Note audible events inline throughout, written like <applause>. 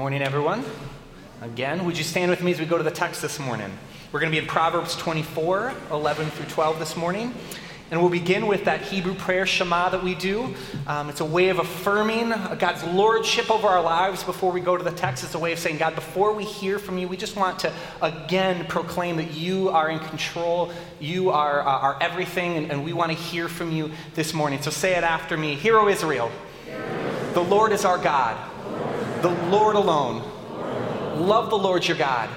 morning, everyone. Again, would you stand with me as we go to the text this morning? We're going to be in Proverbs 24, 11 through 12 this morning. And we'll begin with that Hebrew prayer Shema that we do. Um, it's a way of affirming God's lordship over our lives before we go to the text. It's a way of saying, God, before we hear from you, we just want to again proclaim that you are in control. You are, uh, everything, and, and we want to hear from you this morning. So say it after me Hear, O Israel, the Lord is our God, the Lord alone. Love the Lord your God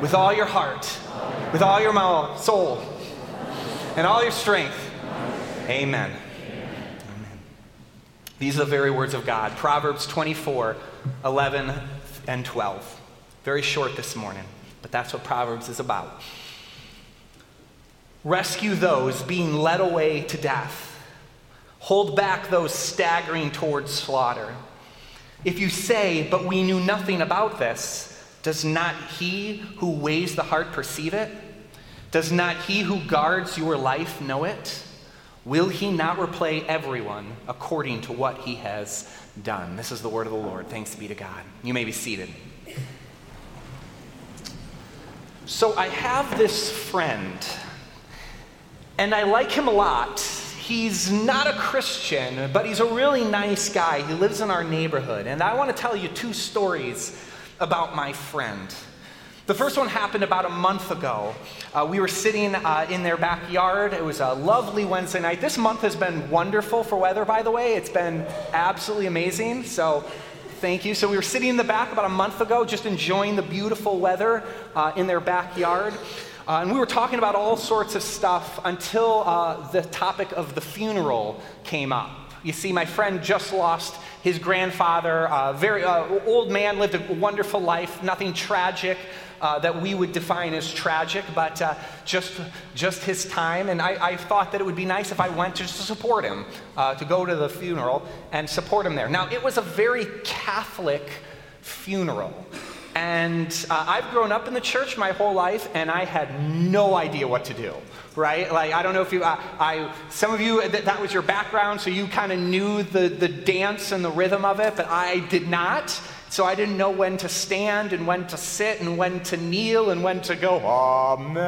with all your heart, with all your soul and all your strength. Amen. Amen. These are the very words of God. Proverbs 24, 11 and 12. Very short this morning, but that's what Proverbs is about. Rescue those being led away to death. Hold back those staggering towards slaughter. If you say, But we knew nothing about this, does not he who weighs the heart perceive it? Does not he who guards your life know it? Will he not repay everyone according to what he has done? This is the word of the Lord. Thanks be to God. You may be seated. So I have this friend, and I like him a lot. He's not a Christian, but he's a really nice guy. He lives in our neighborhood. And I want to tell you two stories about my friend. The first one happened about a month ago. Uh, we were sitting uh, in their backyard. It was a lovely Wednesday night. This month has been wonderful for weather, by the way. It's been absolutely amazing. So, thank you. So, we were sitting in the back about a month ago, just enjoying the beautiful weather uh, in their backyard. Uh, and we were talking about all sorts of stuff until uh, the topic of the funeral came up. You see, my friend just lost his grandfather, a very uh, old man, lived a wonderful life, nothing tragic uh, that we would define as tragic, but uh, just, just his time. And I, I, thought that it would be nice if I went to, to support him, uh, to go to the funeral and support him there. Now, it was a very Catholic funeral. And uh, I've grown up in the church my whole life, and I had no idea what to do right? Like, I don't know if you, I, I some of you, that, that was your background, so you kind of knew the, the dance and the rhythm of it, but I did not. So I didn't know when to stand and when to sit and when to kneel and when to go, Amen.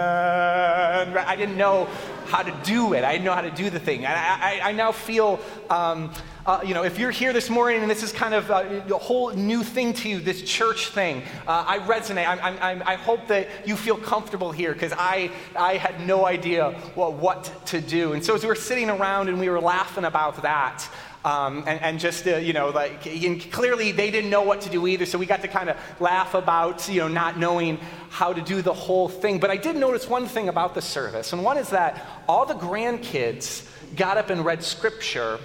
I didn't know how to do it. I didn't know how to do the thing. I, I, I now feel, um, uh, you know, if you're here this morning and this is kind of a, a whole new thing to you, this church thing, uh, I resonate. I, I, I, hope that you feel comfortable here because I, I had no idea what to do. And so as we were sitting around and we were laughing about that, um, and, and, just, uh, you know, like, clearly they didn't know what to do either, so we got to kind of laugh about, you know, not knowing how to do the whole thing. But I did notice one thing about the service, and one is that all the grandkids got up and read scripture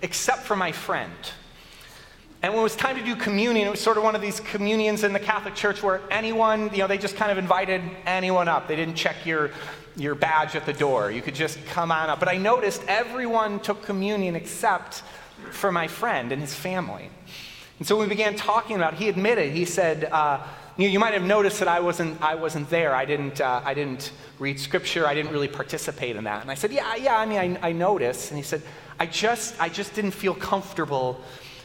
except for my friend. And when it was time to do communion, it was sort of one of these communions in the Catholic Church where anyone, you know, they just kind of invited anyone up. They didn't check your, your badge at the door. You could just come on up. But I noticed everyone took communion except for my friend and his family. And so we began talking about, he admitted, he said, uh, you, you, might have noticed that I wasn't, I wasn't there. I didn't, uh, I didn't read scripture. I didn't really participate in that. And I said, yeah, yeah, I mean, I, I noticed. And he said, I just, I just didn't feel comfortable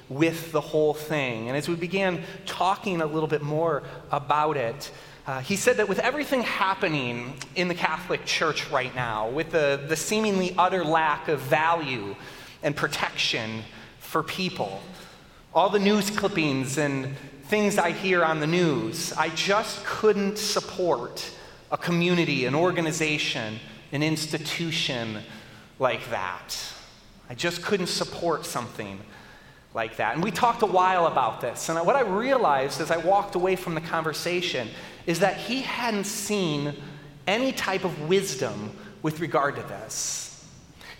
with the whole thing. And as we began talking a little bit more about it, uh, he said that with everything happening in the Catholic Church right now, with the, the seemingly utter lack of value and protection for people. All the news clippings and things I hear on the news, I just couldn't support a community, an organization, an institution like that. I just couldn't support something like that. And we talked a while about this. And what I realized as I walked away from the conversation is that he hadn't seen any type of wisdom with regard to this.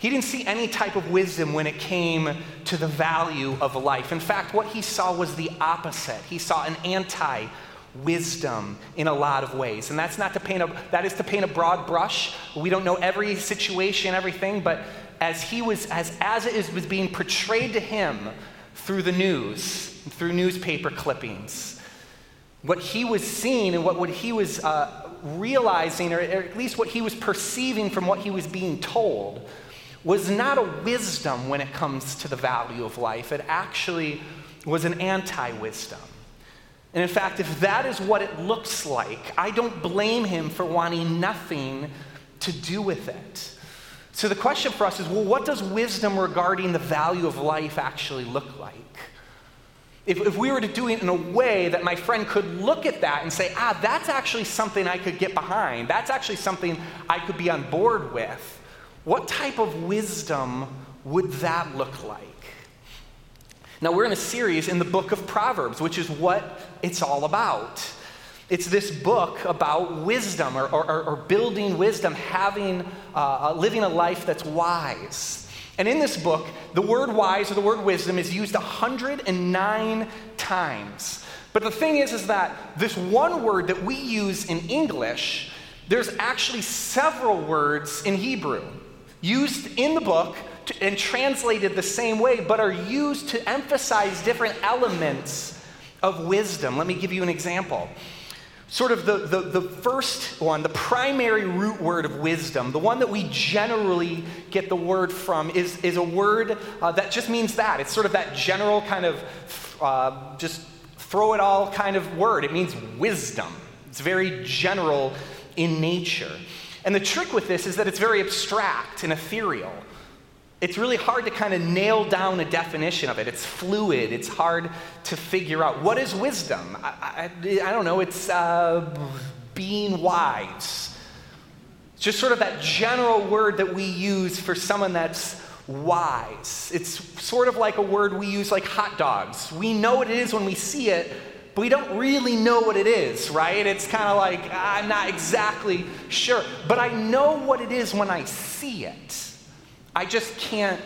He didn't see any type of wisdom when it came to the value of life. In fact, what he saw was the opposite. He saw an anti wisdom in a lot of ways. And that's not to paint a that is to paint a broad brush. We don't know every situation, everything, but as he was as as it was being portrayed to him through the news, through newspaper clippings, what he was seeing and what, what he was uh, realizing, or, or at least what he was perceiving from what he was being told, was not a wisdom when it comes to the value of life. It actually was an anti wisdom. And in fact, if that is what it looks like, I don't blame him for wanting nothing to do with it. So the question for us is well, what does wisdom regarding the value of life actually look like? If, if we were to do it in a way that my friend could look at that and say, ah, that's actually something I could get behind, that's actually something I could be on board with, what type of wisdom would that look like? Now, we're in a series in the book of Proverbs, which is what it's all about. It's this book about wisdom or, or, or building wisdom, having, uh, living a life that's wise. And in this book, the word wise or the word wisdom is used 109 times. But the thing is, is that this one word that we use in English, there's actually several words in Hebrew used in the book to, and translated the same way, but are used to emphasize different elements of wisdom. Let me give you an example. Sort of the, the, the first one, the primary root word of wisdom, the one that we generally get the word from, is, is a word uh, that just means that. It's sort of that general kind of uh, just throw it all kind of word. It means wisdom. It's very general in nature. And the trick with this is that it's very abstract and ethereal it's really hard to kind of nail down a definition of it. It's fluid, it's hard to figure out. What is wisdom? I, I, I don't know, it's uh, being wise. It's just sort of that general word that we use for someone that's wise. It's sort of like a word we use like hot dogs. We know what it is when we see it, but we don't really know what it is, right? It's kind of like, I'm not exactly sure, but I know what it is when I see it. I just can't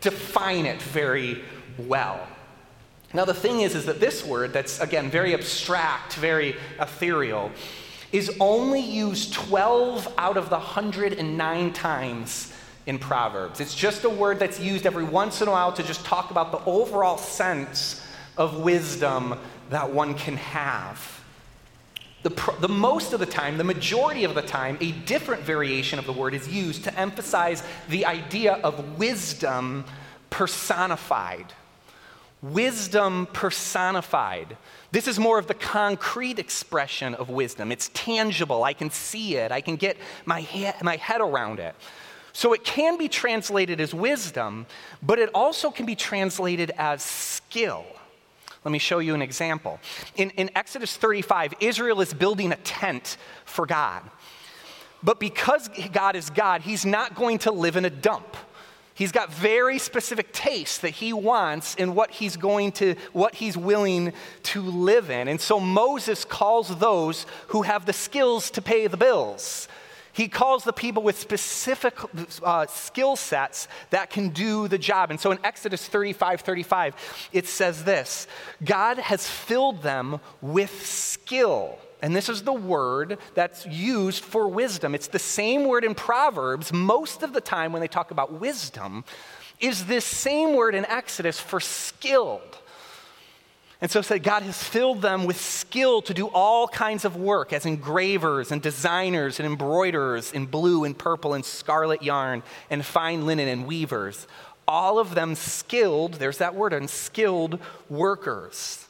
define it very well. Now, the thing is, is that this word, that's again very abstract, very ethereal, is only used 12 out of the 109 times in Proverbs. It's just a word that's used every once in a while to just talk about the overall sense of wisdom that one can have the, the most of the time, the majority of the time, a different variation of the word is used to emphasize the idea of wisdom personified. Wisdom personified. This is more of the concrete expression of wisdom. It's tangible. I can see it. I can get my, he- my head around it. So it can be translated as wisdom, but it also can be translated as skill. Let me show you an example. In, in Exodus 35, Israel is building a tent for God. But because God is God, He's not going to live in a dump. He's got very specific tastes that he wants in what he's going to, what he's willing to live in. And so Moses calls those who have the skills to pay the bills. He calls the people with specific uh, skill sets that can do the job. And so in Exodus 35 35, it says this God has filled them with skill. And this is the word that's used for wisdom. It's the same word in Proverbs most of the time when they talk about wisdom, is this same word in Exodus for skilled. And so said God has filled them with skill to do all kinds of work as engravers and designers and embroiderers in blue and purple and scarlet yarn and fine linen and weavers. All of them skilled, there's that word, and skilled workers.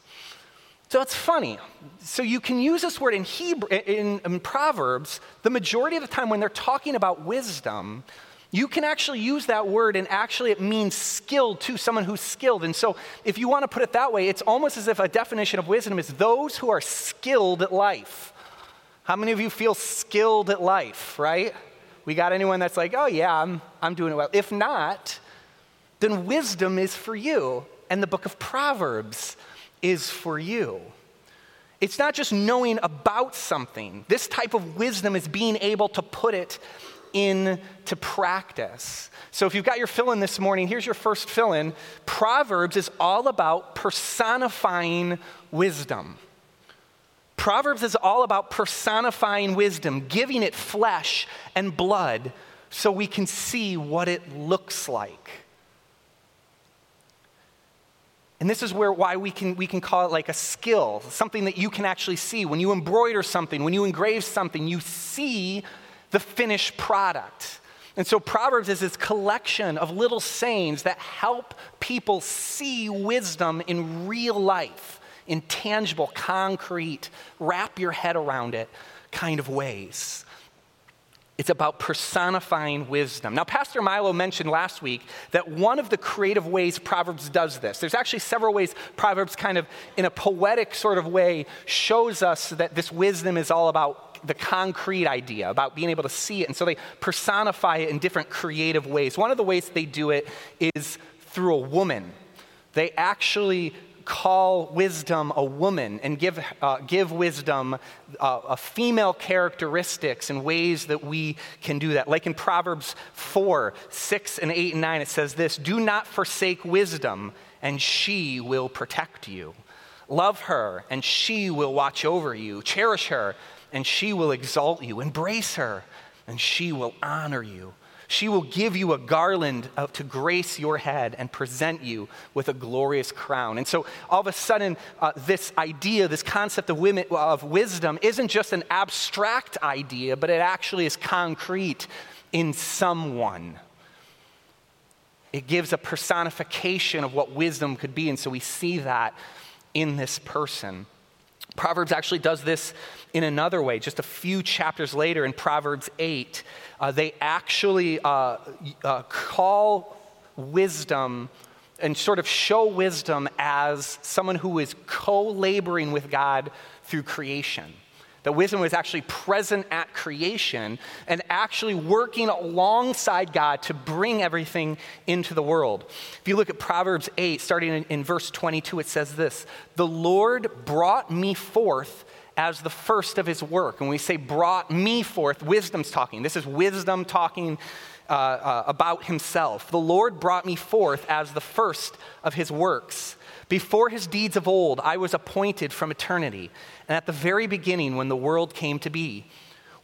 So it's funny. So you can use this word in Hebrew in, in Proverbs the majority of the time when they're talking about wisdom you can actually use that word, and actually it means skilled to someone who's skilled. And so, if you want to put it that way, it's almost as if a definition of wisdom is those who are skilled at life. How many of you feel skilled at life, right? We got anyone that's like, oh, yeah, I'm, I'm doing it well. If not, then wisdom is for you, and the book of Proverbs is for you. It's not just knowing about something. This type of wisdom is being able to put it into practice. So if you've got your fill in this morning, here's your first fill in. Proverbs is all about personifying wisdom. Proverbs is all about personifying wisdom, giving it flesh and blood so we can see what it looks like. And this is where why we can, we can call it like a skill, something that you can actually see. When you embroider something, when you engrave something, you see the finished product. And so Proverbs is this collection of little sayings that help people see wisdom in real life, in tangible, concrete, wrap your head around it kind of ways. It's about personifying wisdom. Now, Pastor Milo mentioned last week that one of the creative ways Proverbs does this, there's actually several ways Proverbs kind of, in a poetic sort of way, shows us that this wisdom is all about the concrete idea, about being able to see it. And so they personify it in different creative ways. One of the ways they do it is through a woman. They actually call wisdom a woman and give, uh, give wisdom uh, a female characteristics and ways that we can do that. Like in Proverbs 4 6 and 8 and 9, it says this Do not forsake wisdom, and she will protect you. Love her, and she will watch over you. Cherish her, and she will exalt you. Embrace her, and she will honor you. She will give you a garland to grace your head and present you with a glorious crown. And so, all of a sudden, uh, this idea, this concept of, women, of wisdom, isn't just an abstract idea, but it actually is concrete in someone. It gives a personification of what wisdom could be. And so, we see that in this person. Proverbs actually does this in another way. Just a few chapters later in Proverbs 8, uh, they actually uh, uh, call wisdom and sort of show wisdom as someone who is co laboring with God through creation. That wisdom was actually present at creation and actually working alongside God to bring everything into the world. If you look at Proverbs 8, starting in, in verse 22, it says this The Lord brought me forth as the first of his work. And we say, brought me forth, wisdom's talking. This is wisdom talking uh, uh, about himself. The Lord brought me forth as the first of his works. Before his deeds of old, I was appointed from eternity, and at the very beginning, when the world came to be.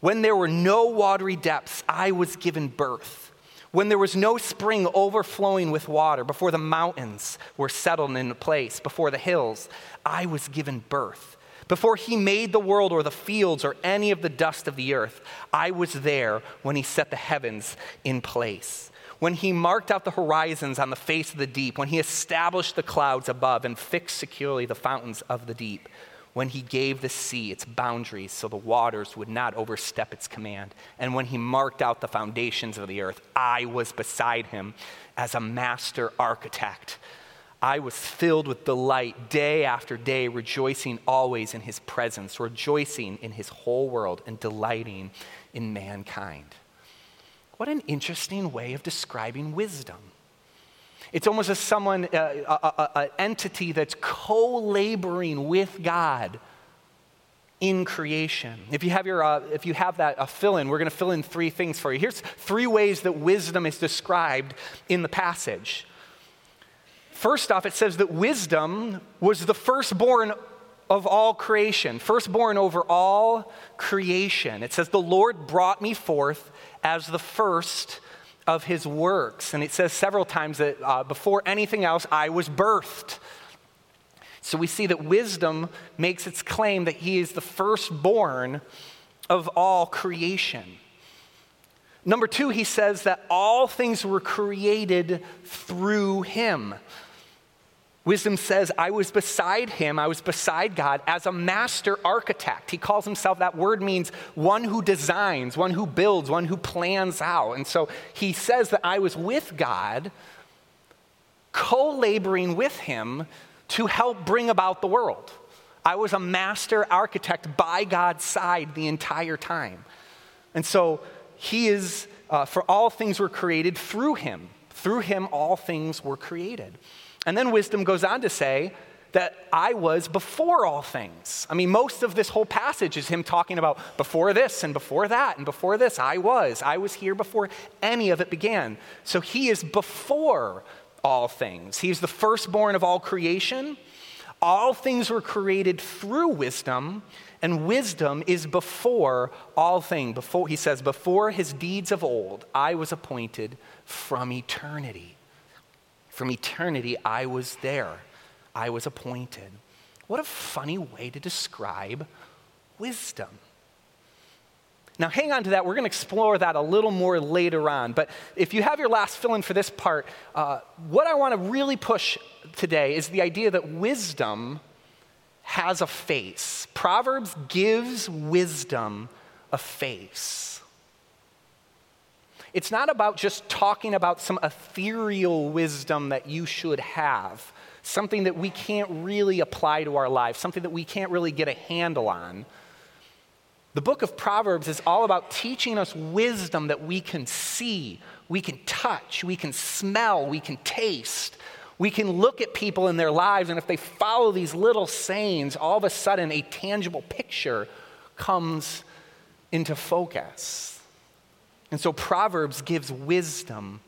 When there were no watery depths, I was given birth. When there was no spring overflowing with water, before the mountains were settled in place, before the hills, I was given birth. Before he made the world or the fields or any of the dust of the earth, I was there when he set the heavens in place. When he marked out the horizons on the face of the deep, when he established the clouds above and fixed securely the fountains of the deep, when he gave the sea its boundaries so the waters would not overstep its command, and when he marked out the foundations of the earth, I was beside him as a master architect. I was filled with delight day after day, rejoicing always in his presence, rejoicing in his whole world, and delighting in mankind. What an interesting way of describing wisdom. It's almost as someone, uh, an entity that's co laboring with God in creation. If you have, your, uh, if you have that uh, fill in, we're going to fill in three things for you. Here's three ways that wisdom is described in the passage. First off, it says that wisdom was the firstborn of all creation, firstborn over all creation. It says, The Lord brought me forth as the first of his works. And it says several times that uh, before anything else, I was birthed. So we see that wisdom makes its claim that he is the firstborn of all creation. Number two, he says that all things were created through him. Wisdom says, I was beside him, I was beside God as a master architect. He calls himself, that word means one who designs, one who builds, one who plans out. And so he says that I was with God, co laboring with him to help bring about the world. I was a master architect by God's side the entire time. And so he is, uh, for all things were created through him. Through him, all things were created. And then wisdom goes on to say that I was before all things. I mean, most of this whole passage is him talking about before this and before that and before this. I was. I was here before any of it began. So he is before all things. He's the firstborn of all creation. All things were created through wisdom, and wisdom is before all things. Before he says, before his deeds of old, I was appointed from eternity. From eternity, I was there. I was appointed. What a funny way to describe wisdom. Now, hang on to that. We're going to explore that a little more later on. But if you have your last fill in for this part, uh, what I want to really push today is the idea that wisdom has a face. Proverbs gives wisdom a face. It's not about just talking about some ethereal wisdom that you should have, something that we can't really apply to our lives, something that we can't really get a handle on. The book of Proverbs is all about teaching us wisdom that we can see, we can touch, we can smell, we can taste. We can look at people in their lives, and if they follow these little sayings, all of a sudden a tangible picture comes into focus. And so Proverbs gives wisdom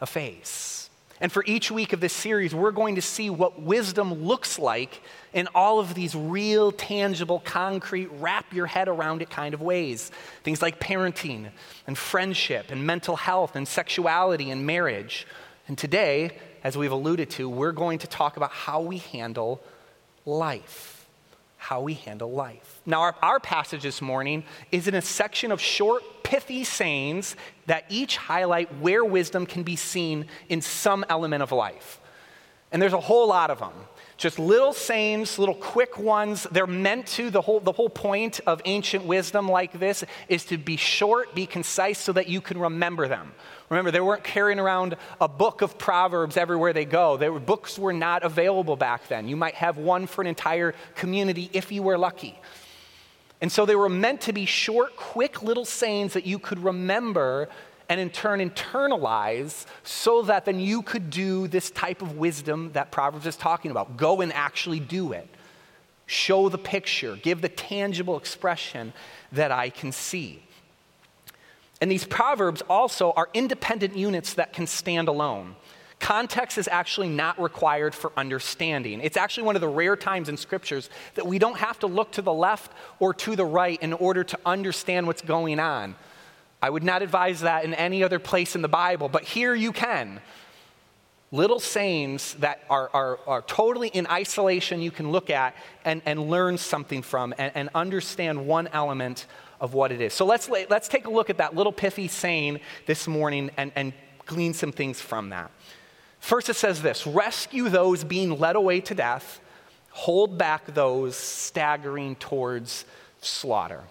a face. And for each week of this series, we're going to see what wisdom looks like in all of these real, tangible, concrete, wrap your head around it kind of ways. Things like parenting and friendship and mental health and sexuality and marriage. And today, as we've alluded to, we're going to talk about how we handle life. How we handle life. Now, our, our passage this morning is in a section of short, pithy sayings that each highlight where wisdom can be seen in some element of life. And there's a whole lot of them. Just little sayings, little quick ones. They're meant to, the whole, the whole point of ancient wisdom like this is to be short, be concise, so that you can remember them. Remember, they weren't carrying around a book of Proverbs everywhere they go. Were, books were not available back then. You might have one for an entire community if you were lucky. And so they were meant to be short, quick little sayings that you could remember and in turn internalize so that then you could do this type of wisdom that Proverbs is talking about. Go and actually do it. Show the picture, give the tangible expression that I can see. And these Proverbs also are independent units that can stand alone. Context is actually not required for understanding. It's actually one of the rare times in scriptures that we don't have to look to the left or to the right in order to understand what's going on. I would not advise that in any other place in the Bible, but here you can. Little sayings that are, are, are totally in isolation you can look at and, and learn something from and, and understand one element of what it is. So let's, let's take a look at that little pithy saying this morning and, and glean some things from that. First, it says this rescue those being led away to death, hold back those staggering towards slaughter.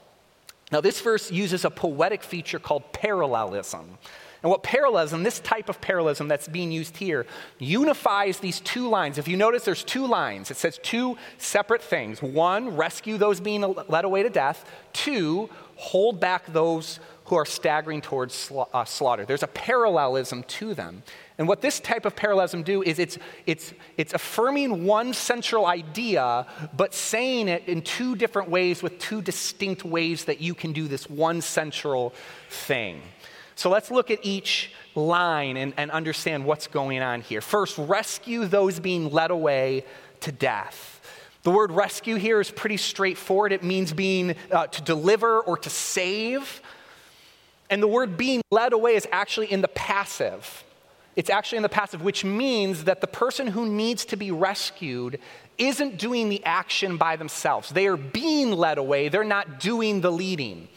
Now, this verse uses a poetic feature called parallelism. And what parallelism, this type of parallelism that's being used here, unifies these two lines. If you notice, there's two lines. It says two separate things. One, rescue those being led away to death. Two, hold back those who are staggering towards uh, slaughter. There's a parallelism to them. And what this type of parallelism do is it's, it's, it's affirming one central idea, but saying it in two different ways with two distinct ways that you can do this one central thing. So let's look at each line and, and understand what's going on here. First, rescue those being led away to death. The word rescue here is pretty straightforward. It means being uh, to deliver or to save. And the word being led away is actually in the passive. It's actually in the passive, which means that the person who needs to be rescued isn't doing the action by themselves. They are being led away, they're not doing the leading.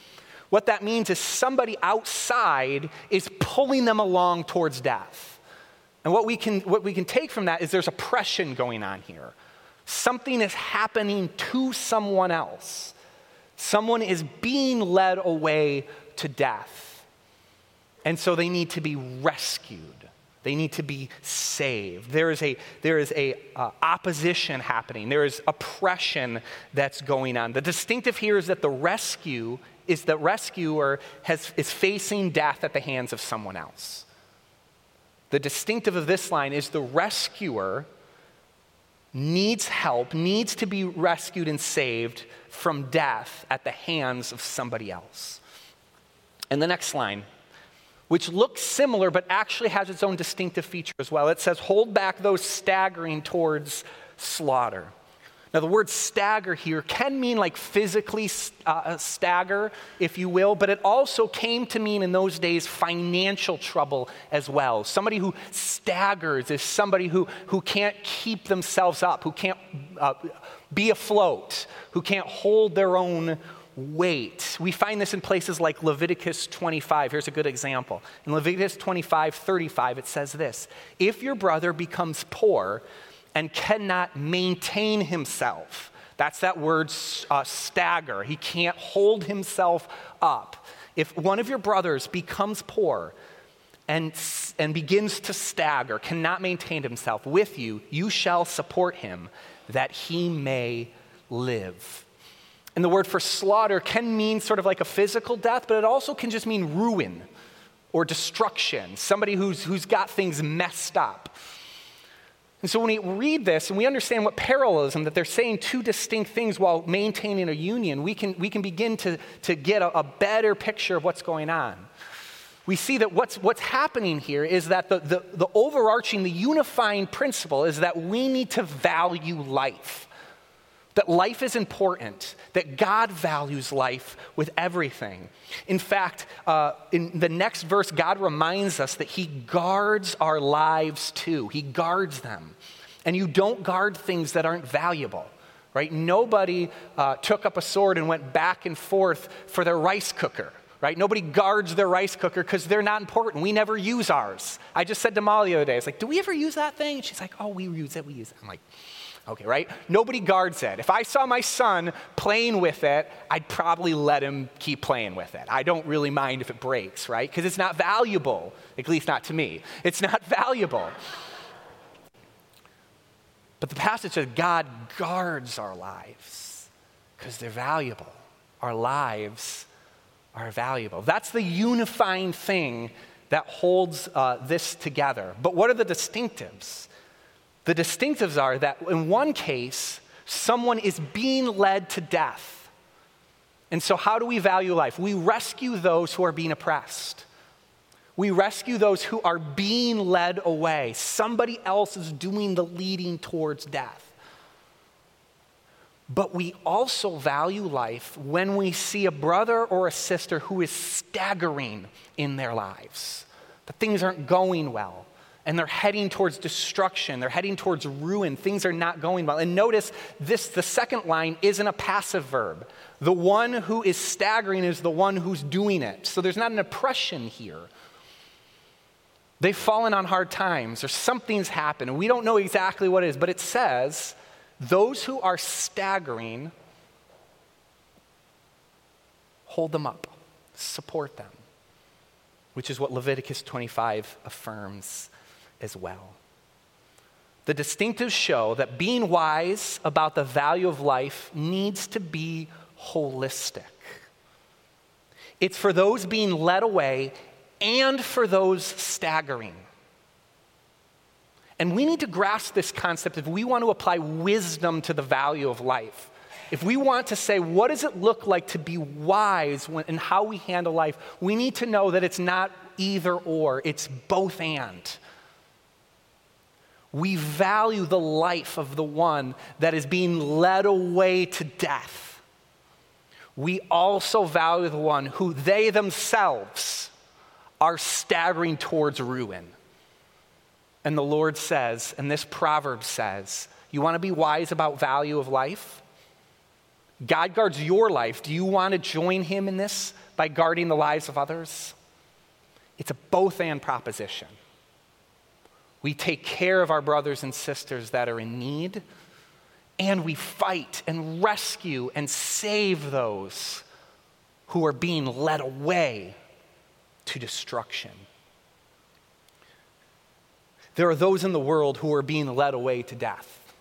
What that means is somebody outside is pulling them along towards death. And what we can, what we can take from that is there's oppression going on here. Something is happening to someone else. Someone is being led away to death. And so they need to be rescued. They need to be saved. There is a, there is a uh, opposition happening. There is oppression that's going on. The distinctive here is that the rescue is the rescuer has, is facing death at the hands of someone else. The distinctive of this line is the rescuer needs help, needs to be rescued and saved from death at the hands of somebody else. And the next line, which looks similar but actually has its own distinctive feature as well. It says, Hold back those staggering towards slaughter. Now, the word stagger here can mean like physically uh, stagger, if you will, but it also came to mean in those days financial trouble as well. Somebody who staggers is somebody who, who can't keep themselves up, who can't uh, be afloat, who can't hold their own weight. We find this in places like Leviticus 25. Here's a good example. In Leviticus 25, 35, it says this If your brother becomes poor, and cannot maintain himself. That's that word uh, stagger. He can't hold himself up. If one of your brothers becomes poor and, and begins to stagger, cannot maintain himself with you, you shall support him that he may live. And the word for slaughter can mean sort of like a physical death, but it also can just mean ruin or destruction, somebody who's, who's got things messed up. And so when we read this and we understand what parallelism, that they're saying two distinct things while maintaining a union, we can, we can begin to, to get a, a better picture of what's going on. We see that what's, what's happening here is that the, the, the overarching, the unifying principle is that we need to value life that life is important, that God values life with everything. In fact, uh, in the next verse, God reminds us that He guards our lives too. He guards them. And you don't guard things that aren't valuable, right? Nobody uh, took up a sword and went back and forth for their rice cooker. Right? Nobody guards their rice cooker because they're not important. We never use ours. I just said to Molly the other day, I was like, do we ever use that thing? And she's like, oh, we use it, we use it. I'm like, Okay, right? Nobody guards it. If I saw my son playing with it, I'd probably let him keep playing with it. I don't really mind if it breaks, right? Because it's not valuable, at least not to me. It's not <laughs> valuable. But the passage says God guards our lives because they're valuable. Our lives are valuable. That's the unifying thing that holds uh, this together. But what are the distinctives? The distinctives are that in one case, someone is being led to death. And so, how do we value life? We rescue those who are being oppressed. We rescue those who are being led away. Somebody else is doing the leading towards death. But we also value life when we see a brother or a sister who is staggering in their lives, that things aren't going well and they're heading towards destruction. They're heading towards ruin. Things are not going well. And notice this the second line isn't a passive verb. The one who is staggering is the one who's doing it. So there's not an oppression here. They've fallen on hard times or something's happened. And we don't know exactly what it is, but it says those who are staggering, hold them up, support them, which is what Leviticus 25 affirms as well. The distinctives show that being wise about the value of life needs to be holistic. It's for those being led away and for those staggering. And we need to grasp this concept if we want to apply wisdom to the value of life. If we want to say, what does it look like to be wise when, in how we handle life, we need to know that it's not either or, it's both and we value the life of the one that is being led away to death. We also value the one who they themselves are staggering towards ruin. And the Lord says, and this proverb says, you want to be wise about value of life? God guards your life. Do you want to join him in this by guarding the lives of others? It's a both and proposition. We take care of our brothers and sisters that are in need, and we fight and rescue and save those who are being led away to destruction. There are those in the world who are being led away to death.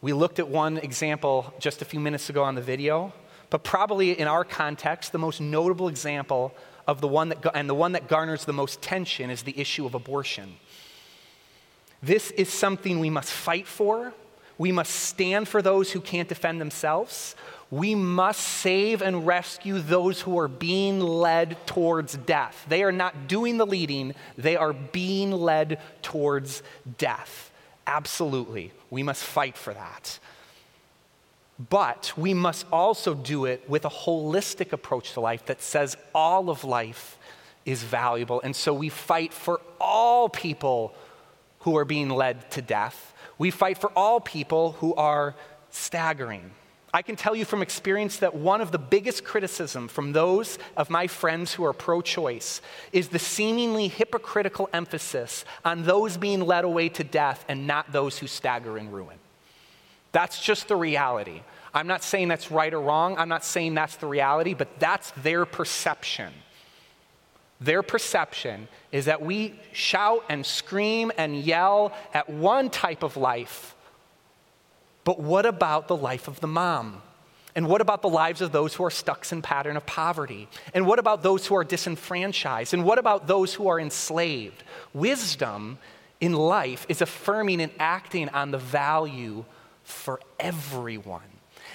We looked at one example just a few minutes ago on the video, but probably in our context, the most notable example of the one that, and the one that garners the most tension is the issue of abortion. This is something we must fight for. We must stand for those who can't defend themselves. We must save and rescue those who are being led towards death. They are not doing the leading, they are being led towards death. Absolutely. We must fight for that. But we must also do it with a holistic approach to life that says all of life is valuable. And so we fight for all people who are being led to death. We fight for all people who are staggering. I can tell you from experience that one of the biggest criticism from those of my friends who are pro choice is the seemingly hypocritical emphasis on those being led away to death and not those who stagger in ruin. That's just the reality. I'm not saying that's right or wrong. I'm not saying that's the reality, but that's their perception. Their perception is that we shout and scream and yell at one type of life. But what about the life of the mom? And what about the lives of those who are stuck in pattern of poverty? And what about those who are disenfranchised? And what about those who are enslaved? Wisdom in life is affirming and acting on the value for everyone.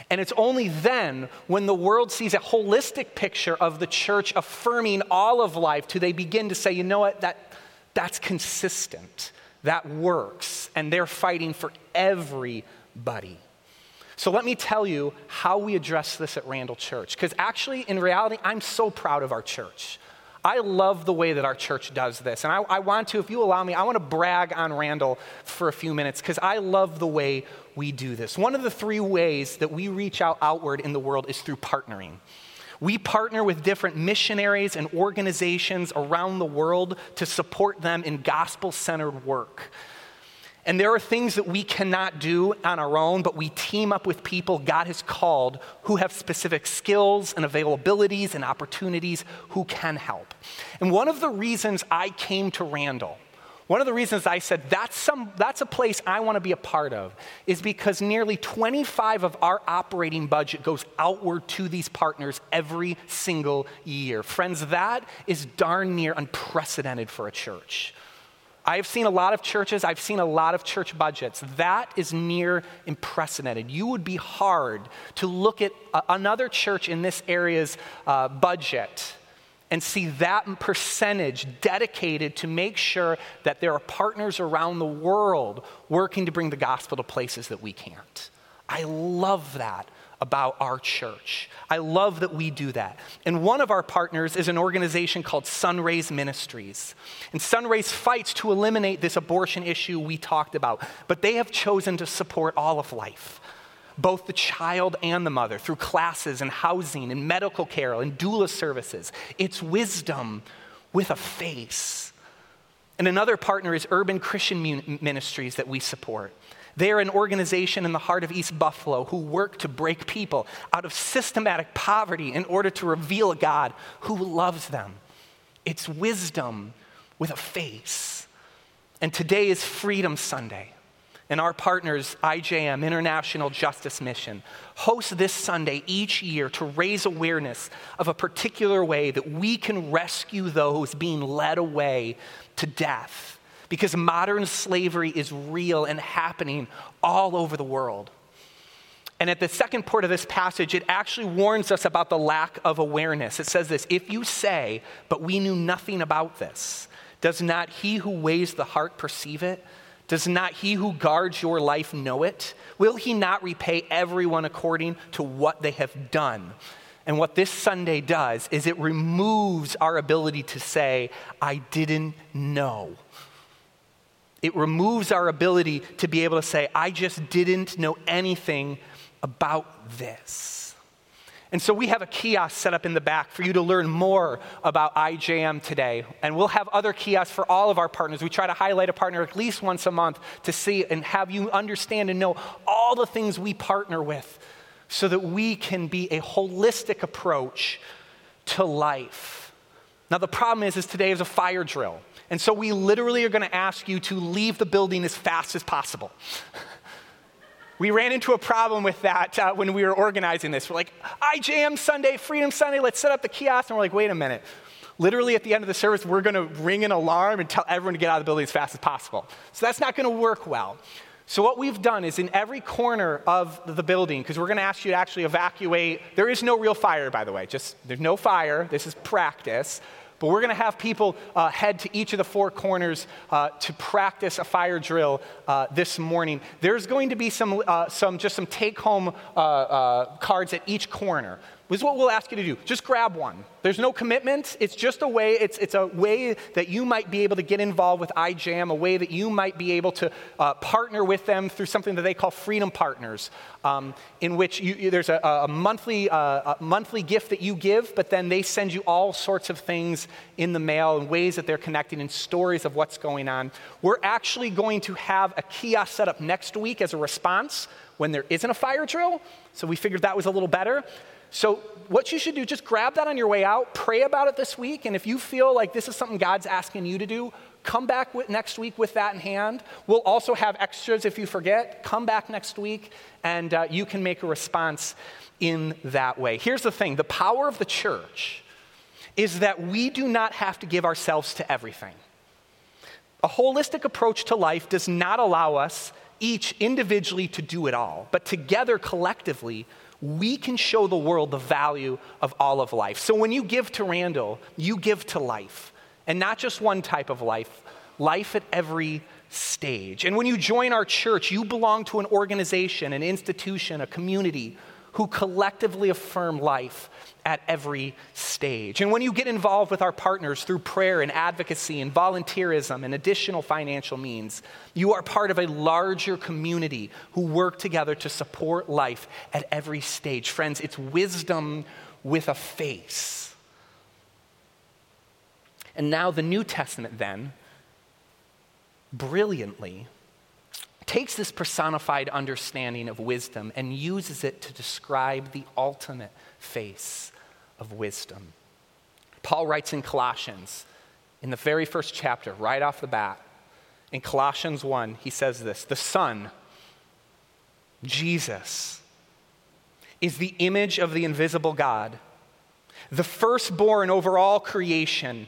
And it's only then, when the world sees a holistic picture of the church affirming all of life, do they begin to say, you know what, that, that's consistent, that works, and they're fighting for everybody. So let me tell you how we address this at Randall Church. Because actually, in reality, I'm so proud of our church. I love the way that our church does this. And I, I, want to, if you allow me, I want to brag on Randall for a few minutes because I love the way we do this. One of the three ways that we reach out outward in the world is through partnering. We partner with different missionaries and organizations around the world to support them in gospel centered work. And there are things that we cannot do on our own, but we team up with people God has called who have specific skills and availabilities and opportunities who can help. And one of the reasons I came to Randall, one of the reasons I said that's, some, that's a place I want to be a part of is because nearly 25 of our operating budget goes outward to these partners every single year. Friends, that is darn near unprecedented for a church. I've seen a lot of churches, I've seen a lot of church budgets. That is near unprecedented. You would be hard to look at a, another church in this area's uh, budget and see that percentage dedicated to make sure that there are partners around the world working to bring the gospel to places that we can't. I love that about our church. I love that we do that. And one of our partners is an organization called Sunrays Ministries. And Sunrays fights to eliminate this abortion issue we talked about, but they have chosen to support all of life. Both the child and the mother through classes and housing and medical care and doula services. It's wisdom with a face. And another partner is Urban Christian Ministries that we support. They are an organization in the heart of East Buffalo who work to break people out of systematic poverty in order to reveal a God who loves them. It's wisdom with a face. And today is Freedom Sunday. And our partners, IJM, International Justice Mission, host this Sunday each year to raise awareness of a particular way that we can rescue those being led away to death because modern slavery is real and happening all over the world. And at the second part of this passage, it actually warns us about the lack of awareness. It says this If you say, but we knew nothing about this, does not he who weighs the heart perceive it? Does not he who guards your life know it? Will he not repay everyone according to what they have done? And what this Sunday does is it removes our ability to say, I didn't know. It removes our ability to be able to say, I just didn't know anything about this. And so we have a kiosk set up in the back for you to learn more about IJM today. And we'll have other kiosks for all of our partners. We try to highlight a partner at least once a month to see and have you understand and know all the things we partner with so that we can be a holistic approach to life. Now, the problem is, is today is a fire drill. And so we literally are going to ask you to leave the building as fast as possible. <laughs> we ran into a problem with that uh, when we were organizing this. We're like, IJM Sunday, Freedom Sunday, let's set up the kiosk. And we're like, wait a minute. Literally at the end of the service, we're going to ring an alarm and tell everyone to get out of the building as fast as possible. So that's not going to work well. So, what we've done is in every corner of the building, because we're going to ask you to actually evacuate, there is no real fire, by the way, just there's no fire, this is practice. But we're going to have people uh, head to each of the four corners uh, to practice a fire drill uh, this morning. There's going to be some, uh, some just some take home uh, uh, cards at each corner. This is what we'll ask you to do. Just grab one. There's no commitment. It's just a way, it's, it's a way that you might be able to get involved with IJM, a way that you might be able to uh, partner with them through something that they call Freedom Partners, um, in which you, there's a, a monthly, uh, a monthly gift that you give, but then they send you all sorts of things in the mail and ways that they're connecting and stories of what's going on. We're actually going to have a kiosk set up next week as a response when there isn't a fire drill. So we figured that was a little better. So, what you should do, just grab that on your way out, pray about it this week, and if you feel like this is something God's asking you to do, come back with, next week with that in hand. We'll also have extras if you forget. Come back next week, and uh, you can make a response in that way. Here's the thing the power of the church is that we do not have to give ourselves to everything. A holistic approach to life does not allow us each individually to do it all, but together collectively, we can show the world the value of all of life. So when you give to Randall, you give to life, and not just one type of life, life at every stage. And when you join our church, you belong to an organization, an institution, a community who collectively affirm life at every stage. And when you get involved with our partners through prayer and advocacy and volunteerism and additional financial means, you are part of a larger community who work together to support life at every stage. Friends, it's wisdom with a face. And now the New Testament, then, brilliantly takes this personified understanding of wisdom and uses it to describe the ultimate face of wisdom. Paul writes in Colossians, in the very first chapter, right off the bat, in Colossians 1, he says this The Son, Jesus, is the image of the invisible God, the firstborn over all creation.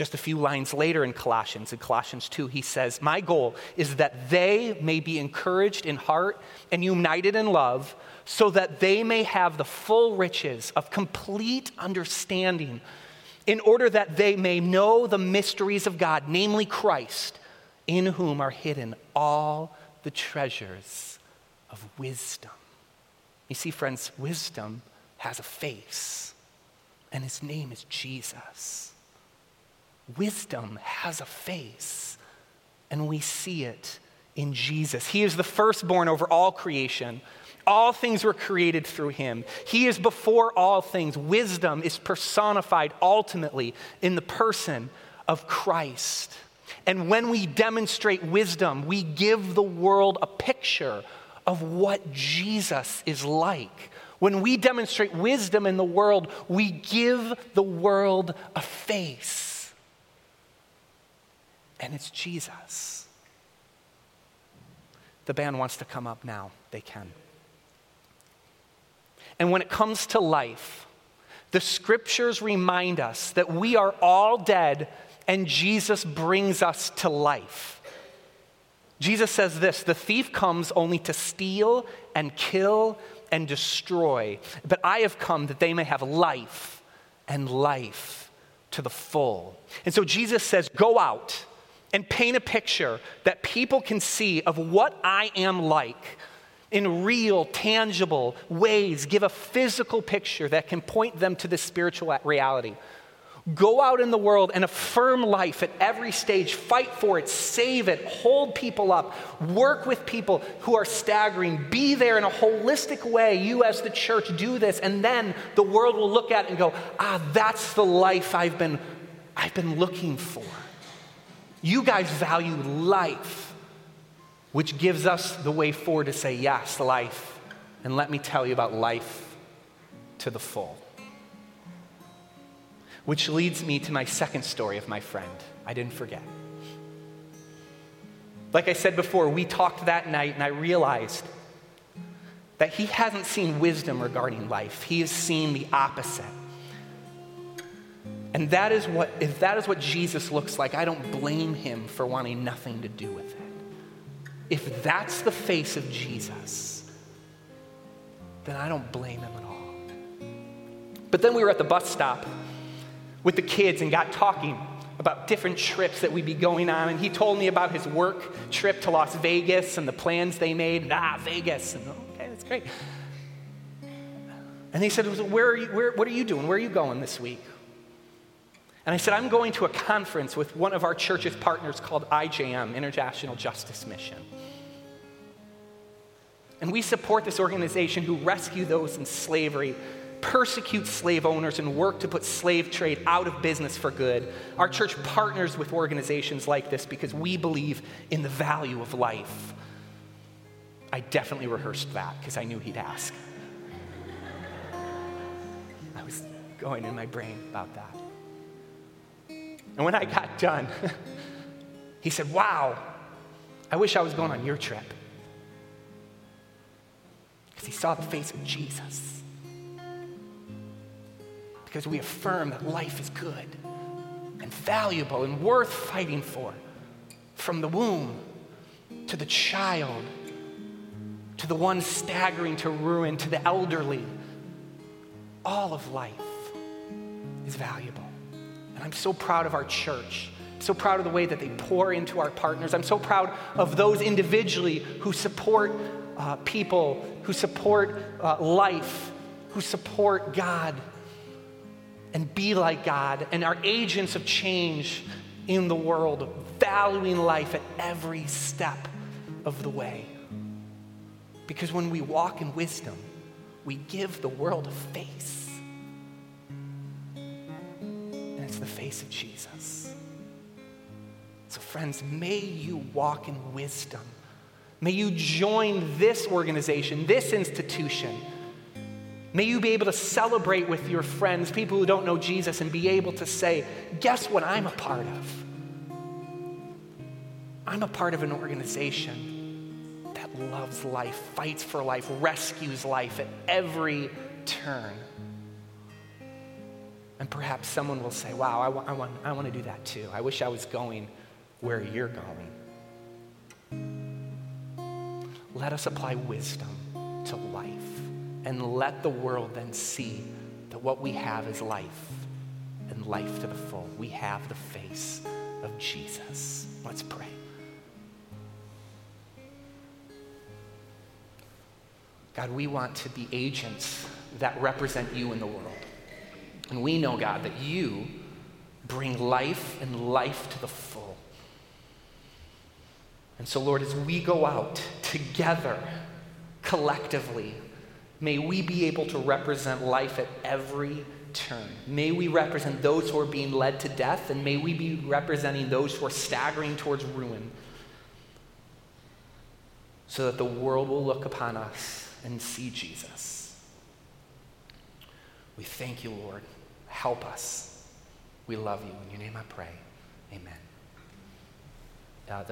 Just a few lines later in Colossians, in Colossians 2, he says, My goal is that they may be encouraged in heart and united in love so that they may have the full riches of complete understanding, in order that they may know the mysteries of God, namely Christ, in whom are hidden all the treasures of wisdom. You see, friends, wisdom has a face, and his name is Jesus. Wisdom has a face, and we see it in Jesus. He is the firstborn over all creation. All things were created through him. He is before all things. Wisdom is personified ultimately in the person of Christ. And when we demonstrate wisdom, we give the world a picture of what Jesus is like. When we demonstrate wisdom in the world, we give the world a face. And it's Jesus. The band wants to come up now. They can. And when it comes to life, the scriptures remind us that we are all dead and Jesus brings us to life. Jesus says this the thief comes only to steal and kill and destroy, but I have come that they may have life and life to the full. And so Jesus says, Go out and paint a picture that people can see of what I am like in real, tangible ways, give a physical picture that can point them to this spiritual reality. Go out in the world and affirm life at every stage. Fight for it, save it, hold people up, work with people who are staggering. Be there in a holistic way. You, as the church, do this, and then the world will look at it and go, ah, that's the life I've been, I've been looking for. You guys value life which gives us the way forward to say, yes, life. And let me tell you about life to the full. Which leads me to my second story of my friend. I didn't forget. Like I said before, we talked that night, and I realized that he hasn't seen wisdom regarding life, he has seen the opposite. And that is what, if that is what Jesus looks like, I don't blame him for wanting nothing to do with it. if that's the face of Jesus, then I don't blame him at all. But then we were at the bus stop with the kids and got talking about different trips that we'd be going on. And he told me about his work trip to Las Vegas and the plans they made. Ah, Vegas. And, okay, that's great. And he said, where are you, where, What are you doing? Where are you going this week? And I said, I'm going to a conference with one of our church's partners called IJM, International Justice Mission. And we support this organization who rescue those in slavery, persecute slave owners, and work to put slave trade out of business for good. Our church partners with organizations like this because we believe in the value of life. I definitely rehearsed that because I knew he'd ask. <laughs> I was going in my brain about that. And when I got done, <laughs> he said, Wow, I wish I was going on your trip. Because he saw the face of Jesus. Because we affirm that life is good and valuable and worth fighting for. From the womb to the child, to the one staggering to ruin, to the elderly, all of life is valuable. And I'm so proud of our church. So proud of the way that they pour into our partners. I'm so proud of those individually who support uh, people, who support uh, life, who support God and be like God and are agents of change in the world, valuing life at every step of the way. Because when we walk in wisdom, we give the world a face. The face of Jesus. So, friends, may you walk in wisdom. May you join this organization, this institution. May you be able to celebrate with your friends, people who don't know Jesus, and be able to say, Guess what I'm a part of? I'm a part of an organization that loves life, fights for life, rescues life at every turn. And perhaps someone will say, Wow, I, I, want, I want to do that too. I wish I was going where you're going. Let us apply wisdom to life and let the world then see that what we have is life and life to the full. We have the face of Jesus. Let's pray. God, we want to be agents that represent you in the world. And we know, God, that you bring life and life to the full. And so, Lord, as we go out together, collectively, may we be able to represent life at every turn. May we represent those who are being led to death, and may we be representing those who are staggering towards ruin, so that the world will look upon us and see Jesus. We thank you, Lord. Help us. We love you. In your name I pray. Amen. Uh, the